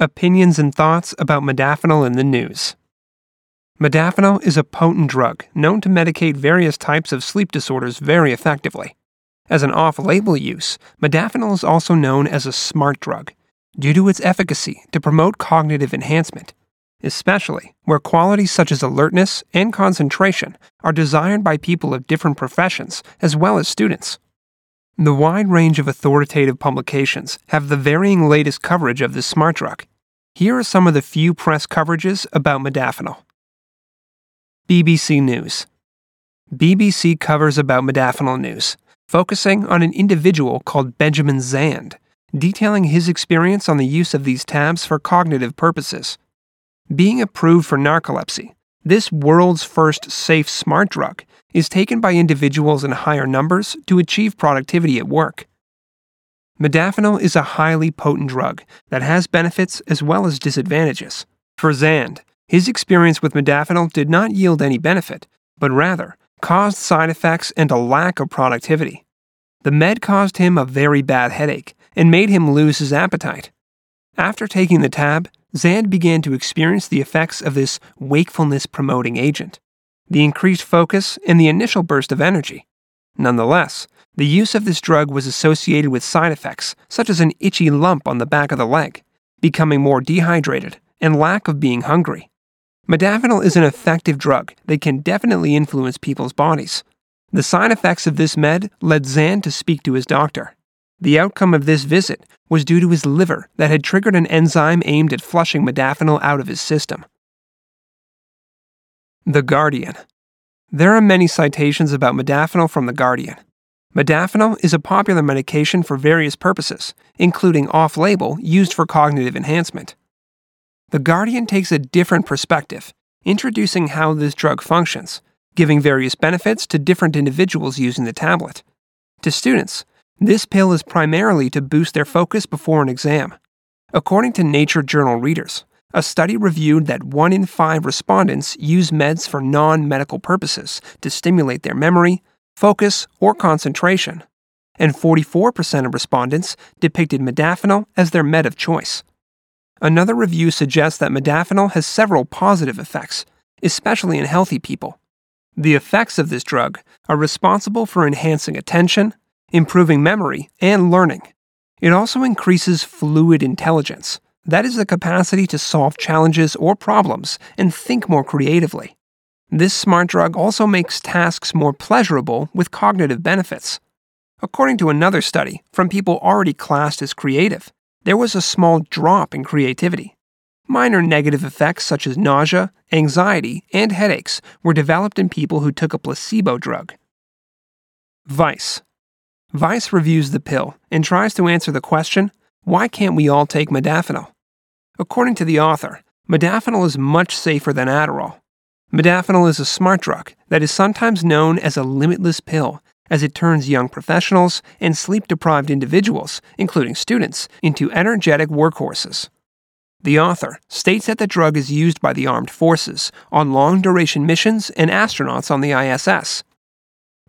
Opinions and thoughts about modafinil in the news. Modafinil is a potent drug known to medicate various types of sleep disorders very effectively. As an off label use, modafinil is also known as a smart drug due to its efficacy to promote cognitive enhancement, especially where qualities such as alertness and concentration are desired by people of different professions as well as students. The wide range of authoritative publications have the varying latest coverage of this smart drug. Here are some of the few press coverages about modafinil. BBC News BBC covers about modafinil news, focusing on an individual called Benjamin Zand, detailing his experience on the use of these tabs for cognitive purposes. Being approved for narcolepsy, this world's first safe smart drug is taken by individuals in higher numbers to achieve productivity at work. Modafinil is a highly potent drug that has benefits as well as disadvantages. For Zand, his experience with modafinil did not yield any benefit, but rather caused side effects and a lack of productivity. The med caused him a very bad headache and made him lose his appetite. After taking the tab, Zand began to experience the effects of this wakefulness promoting agent the increased focus, and the initial burst of energy. Nonetheless, the use of this drug was associated with side effects, such as an itchy lump on the back of the leg, becoming more dehydrated, and lack of being hungry. Modafinil is an effective drug that can definitely influence people's bodies. The side effects of this med led Zand to speak to his doctor. The outcome of this visit was due to his liver that had triggered an enzyme aimed at flushing modafinil out of his system. The Guardian. There are many citations about modafinil from The Guardian. Modafinil is a popular medication for various purposes, including off label used for cognitive enhancement. The Guardian takes a different perspective, introducing how this drug functions, giving various benefits to different individuals using the tablet. To students, this pill is primarily to boost their focus before an exam. According to Nature Journal readers, a study reviewed that one in five respondents use meds for non medical purposes to stimulate their memory, focus, or concentration, and 44% of respondents depicted modafinil as their med of choice. Another review suggests that modafinil has several positive effects, especially in healthy people. The effects of this drug are responsible for enhancing attention, improving memory, and learning. It also increases fluid intelligence that is the capacity to solve challenges or problems and think more creatively. This smart drug also makes tasks more pleasurable with cognitive benefits. According to another study from people already classed as creative, there was a small drop in creativity. Minor negative effects such as nausea, anxiety, and headaches were developed in people who took a placebo drug. Vice. Vice reviews the pill and tries to answer the question why can't we all take modafinil? According to the author, modafinil is much safer than Adderall. Modafinil is a smart drug that is sometimes known as a limitless pill, as it turns young professionals and sleep deprived individuals, including students, into energetic workhorses. The author states that the drug is used by the armed forces on long duration missions and astronauts on the ISS.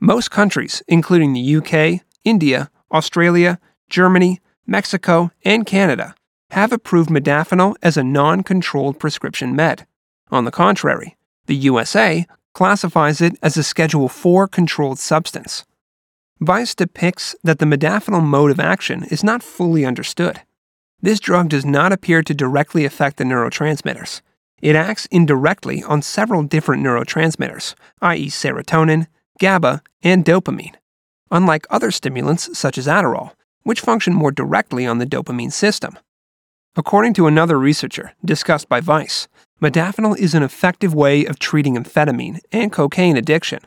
Most countries, including the UK, India, Australia, Germany, Mexico, and Canada, have approved modafinil as a non controlled prescription med. On the contrary, the USA classifies it as a Schedule IV controlled substance. Vice depicts that the modafinil mode of action is not fully understood. This drug does not appear to directly affect the neurotransmitters. It acts indirectly on several different neurotransmitters, i.e., serotonin, GABA, and dopamine, unlike other stimulants such as Adderall, which function more directly on the dopamine system. According to another researcher discussed by Vice, modafinil is an effective way of treating amphetamine and cocaine addiction.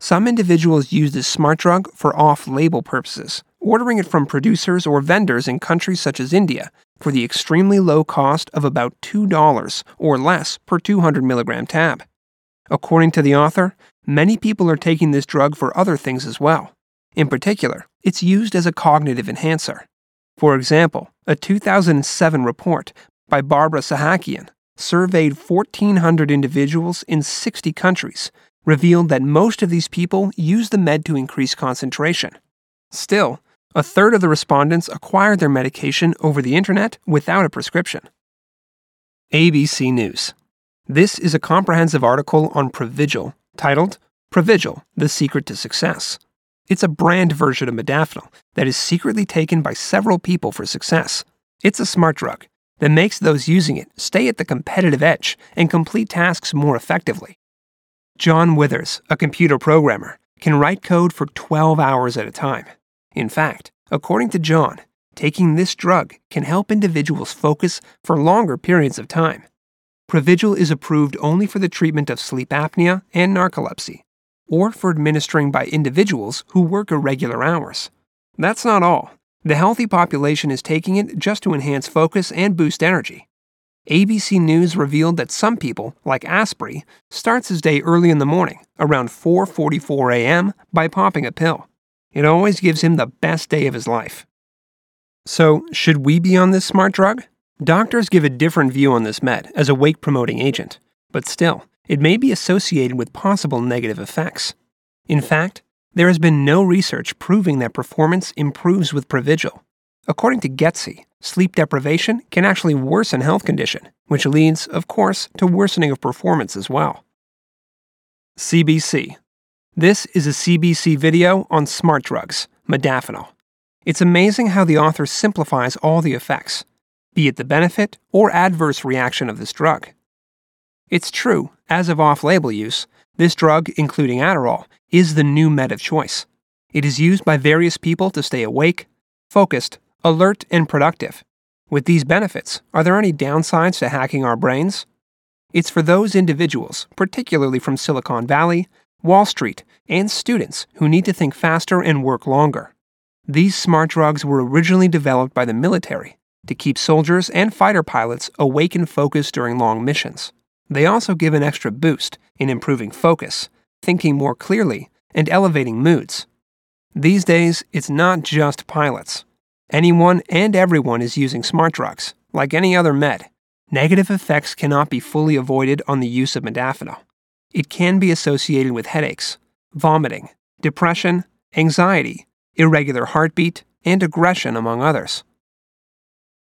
Some individuals use this smart drug for off label purposes, ordering it from producers or vendors in countries such as India for the extremely low cost of about $2 or less per 200 milligram tab. According to the author, many people are taking this drug for other things as well. In particular, it's used as a cognitive enhancer. For example, a 2007 report by Barbara Sahakian surveyed 1,400 individuals in 60 countries revealed that most of these people use the med to increase concentration. Still, a third of the respondents acquired their medication over the internet without a prescription. ABC News. This is a comprehensive article on Provigil titled Provigil, the Secret to Success. It's a brand version of modafinil that is secretly taken by several people for success. It's a smart drug that makes those using it stay at the competitive edge and complete tasks more effectively. John Withers, a computer programmer, can write code for 12 hours at a time. In fact, according to John, taking this drug can help individuals focus for longer periods of time. Provigil is approved only for the treatment of sleep apnea and narcolepsy, or for administering by individuals who work irregular hours. That's not all. The healthy population is taking it just to enhance focus and boost energy. ABC News revealed that some people, like Asprey, starts his day early in the morning, around 4:44 a.m., by popping a pill. It always gives him the best day of his life. So, should we be on this smart drug? Doctors give a different view on this med as a wake promoting agent, but still, it may be associated with possible negative effects. In fact, there has been no research proving that performance improves with Provigil. According to GETSI, sleep deprivation can actually worsen health condition, which leads, of course, to worsening of performance as well. CBC. This is a CBC video on smart drugs, modafinil. It's amazing how the author simplifies all the effects, be it the benefit or adverse reaction of this drug. It's true, as of off label use, this drug, including Adderall, is the new med of choice. It is used by various people to stay awake, focused, alert, and productive. With these benefits, are there any downsides to hacking our brains? It's for those individuals, particularly from Silicon Valley, Wall Street, and students who need to think faster and work longer. These smart drugs were originally developed by the military to keep soldiers and fighter pilots awake and focused during long missions. They also give an extra boost in improving focus, thinking more clearly, and elevating moods. These days, it's not just pilots. Anyone and everyone is using smart drugs, like any other med. Negative effects cannot be fully avoided on the use of modafinil. It can be associated with headaches, vomiting, depression, anxiety, irregular heartbeat, and aggression, among others.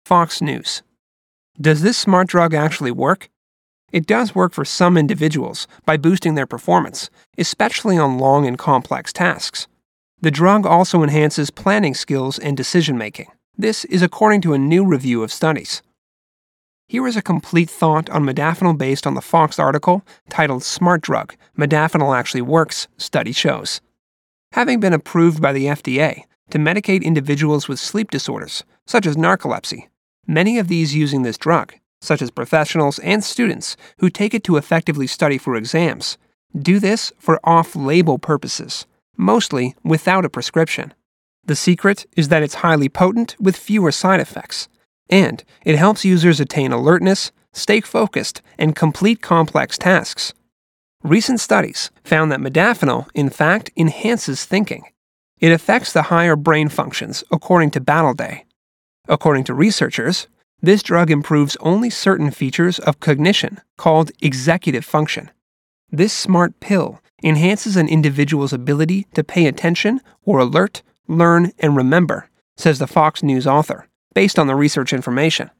Fox News. Does this smart drug actually work? It does work for some individuals by boosting their performance, especially on long and complex tasks. The drug also enhances planning skills and decision making. This is according to a new review of studies. Here is a complete thought on modafinil based on the Fox article titled Smart Drug Modafinil Actually Works, Study Shows. Having been approved by the FDA to medicate individuals with sleep disorders, such as narcolepsy, many of these using this drug such as professionals and students who take it to effectively study for exams, do this for off label purposes, mostly without a prescription. The secret is that it's highly potent with fewer side effects, and it helps users attain alertness, stay focused, and complete complex tasks. Recent studies found that modafinil, in fact, enhances thinking. It affects the higher brain functions, according to Battleday. According to researchers, this drug improves only certain features of cognition, called executive function. This smart pill enhances an individual's ability to pay attention or alert, learn, and remember, says the Fox News author, based on the research information.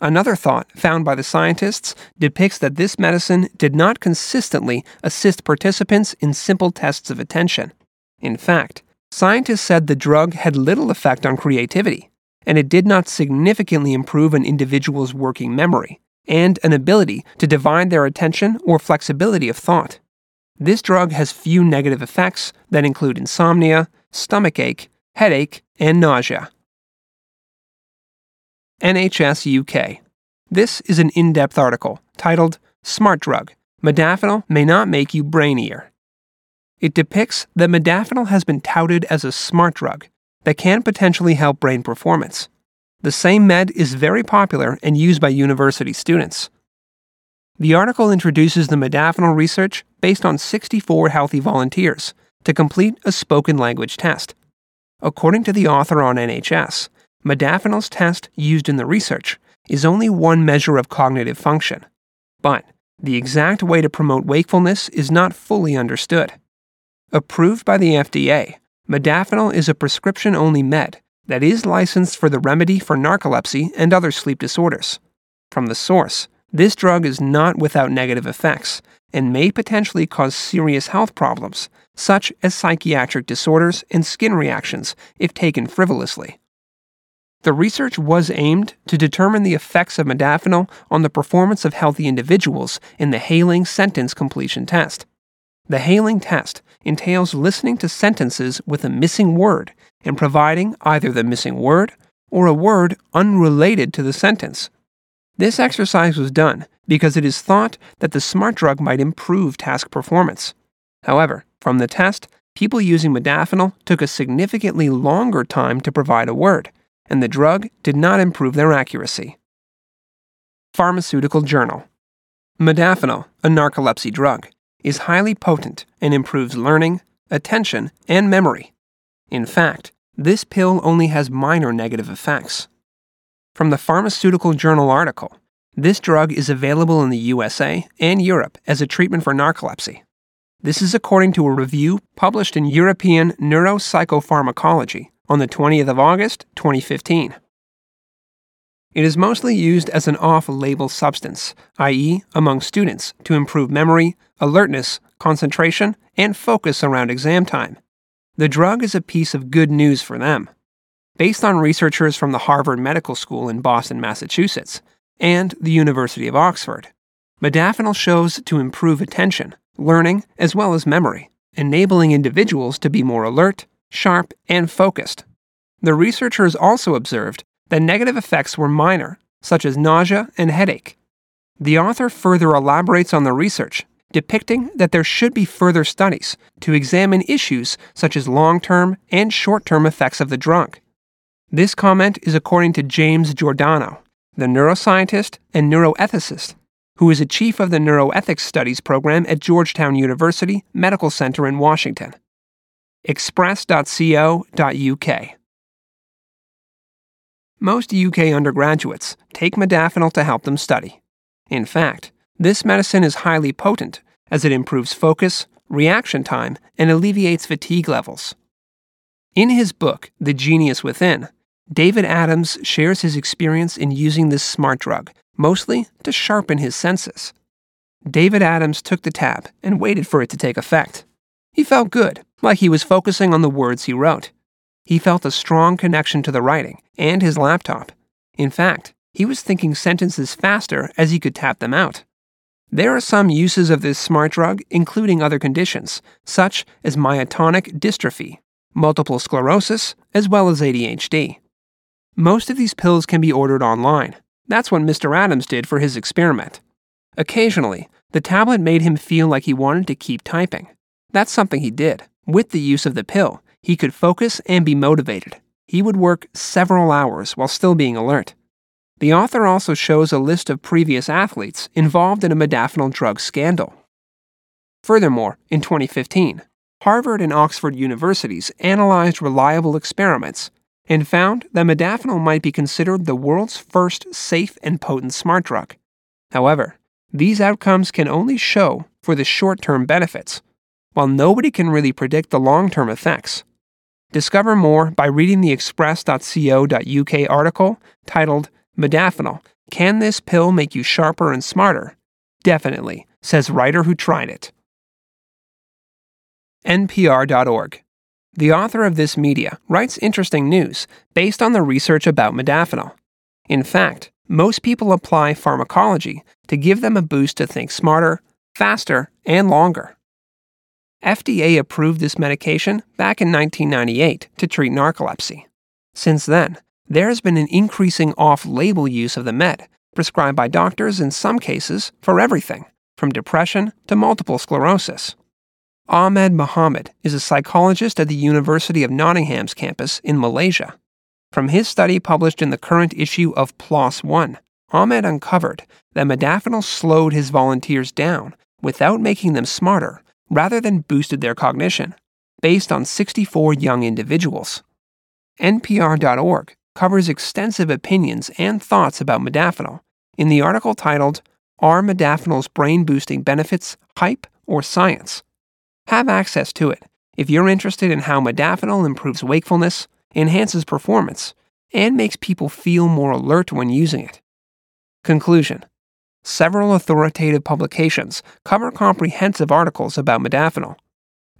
Another thought found by the scientists depicts that this medicine did not consistently assist participants in simple tests of attention. In fact, scientists said the drug had little effect on creativity, and it did not significantly improve an individual's working memory and an ability to divide their attention or flexibility of thought. This drug has few negative effects that include insomnia, stomach ache, headache, and nausea. NHS UK. This is an in depth article titled Smart Drug Modafinil May Not Make You Brainier. It depicts that modafinil has been touted as a smart drug that can potentially help brain performance. The same med is very popular and used by university students. The article introduces the modafinil research based on 64 healthy volunteers to complete a spoken language test. According to the author on NHS, modafinil's test used in the research is only one measure of cognitive function. But the exact way to promote wakefulness is not fully understood. Approved by the FDA, Modafinil is a prescription only med that is licensed for the remedy for narcolepsy and other sleep disorders. From the source, this drug is not without negative effects and may potentially cause serious health problems, such as psychiatric disorders and skin reactions if taken frivolously. The research was aimed to determine the effects of modafinil on the performance of healthy individuals in the Hayling sentence completion test. The Hayling test entails listening to sentences with a missing word and providing either the missing word or a word unrelated to the sentence. This exercise was done because it is thought that the smart drug might improve task performance. However, from the test, people using modafinil took a significantly longer time to provide a word, and the drug did not improve their accuracy. Pharmaceutical Journal Modafinil, a narcolepsy drug, is highly potent and improves learning, attention, and memory. In fact, this pill only has minor negative effects. From the Pharmaceutical Journal article, this drug is available in the USA and Europe as a treatment for narcolepsy. This is according to a review published in European Neuropsychopharmacology on the 20th of August, 2015. It is mostly used as an off label substance, i.e., among students, to improve memory, alertness, concentration, and focus around exam time. The drug is a piece of good news for them based on researchers from the Harvard Medical School in Boston, Massachusetts, and the University of Oxford. Modafinil shows to improve attention, learning, as well as memory, enabling individuals to be more alert, sharp, and focused. The researchers also observed that negative effects were minor, such as nausea and headache. The author further elaborates on the research, depicting that there should be further studies to examine issues such as long term and short term effects of the drug. This comment is according to James Giordano, the neuroscientist and neuroethicist, who is a chief of the Neuroethics Studies program at Georgetown University Medical Center in Washington. Express.co.uk. Most UK undergraduates take modafinil to help them study. In fact, this medicine is highly potent as it improves focus, reaction time, and alleviates fatigue levels. In his book, The Genius Within, David Adams shares his experience in using this smart drug, mostly to sharpen his senses. David Adams took the tab and waited for it to take effect. He felt good, like he was focusing on the words he wrote. He felt a strong connection to the writing and his laptop. In fact, he was thinking sentences faster as he could tap them out. There are some uses of this smart drug, including other conditions, such as myotonic dystrophy, multiple sclerosis, as well as ADHD. Most of these pills can be ordered online. That's what Mr. Adams did for his experiment. Occasionally, the tablet made him feel like he wanted to keep typing. That's something he did. With the use of the pill, he could focus and be motivated. He would work several hours while still being alert. The author also shows a list of previous athletes involved in a modafinil drug scandal. Furthermore, in 2015, Harvard and Oxford universities analyzed reliable experiments and found that modafinil might be considered the world's first safe and potent smart drug. However, these outcomes can only show for the short term benefits, while nobody can really predict the long term effects. Discover more by reading the express.co.uk article titled Modafinil Can This Pill Make You Sharper and Smarter? Definitely, says writer who tried it. NPR.org the author of this media writes interesting news based on the research about modafinil. In fact, most people apply pharmacology to give them a boost to think smarter, faster, and longer. FDA approved this medication back in 1998 to treat narcolepsy. Since then, there has been an increasing off label use of the med, prescribed by doctors in some cases for everything, from depression to multiple sclerosis. Ahmed Mohammed is a psychologist at the University of Nottingham's campus in Malaysia. From his study published in the current issue of PLOS One, Ahmed uncovered that modafinil slowed his volunteers down without making them smarter, rather than boosted their cognition, based on 64 young individuals. NPR.org covers extensive opinions and thoughts about modafinil in the article titled Are Modafinil's Brain Boosting Benefits Hype or Science? Have access to it if you're interested in how modafinil improves wakefulness, enhances performance, and makes people feel more alert when using it. Conclusion Several authoritative publications cover comprehensive articles about modafinil.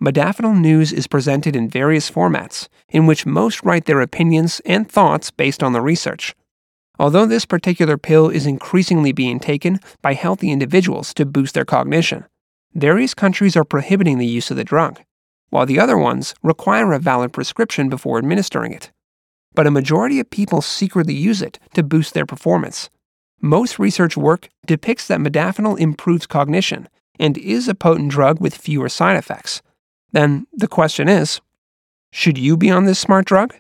Modafinil news is presented in various formats, in which most write their opinions and thoughts based on the research. Although this particular pill is increasingly being taken by healthy individuals to boost their cognition, various countries are prohibiting the use of the drug, while the other ones require a valid prescription before administering it. But a majority of people secretly use it to boost their performance. Most research work depicts that modafinil improves cognition and is a potent drug with fewer side effects. Then the question is should you be on this smart drug?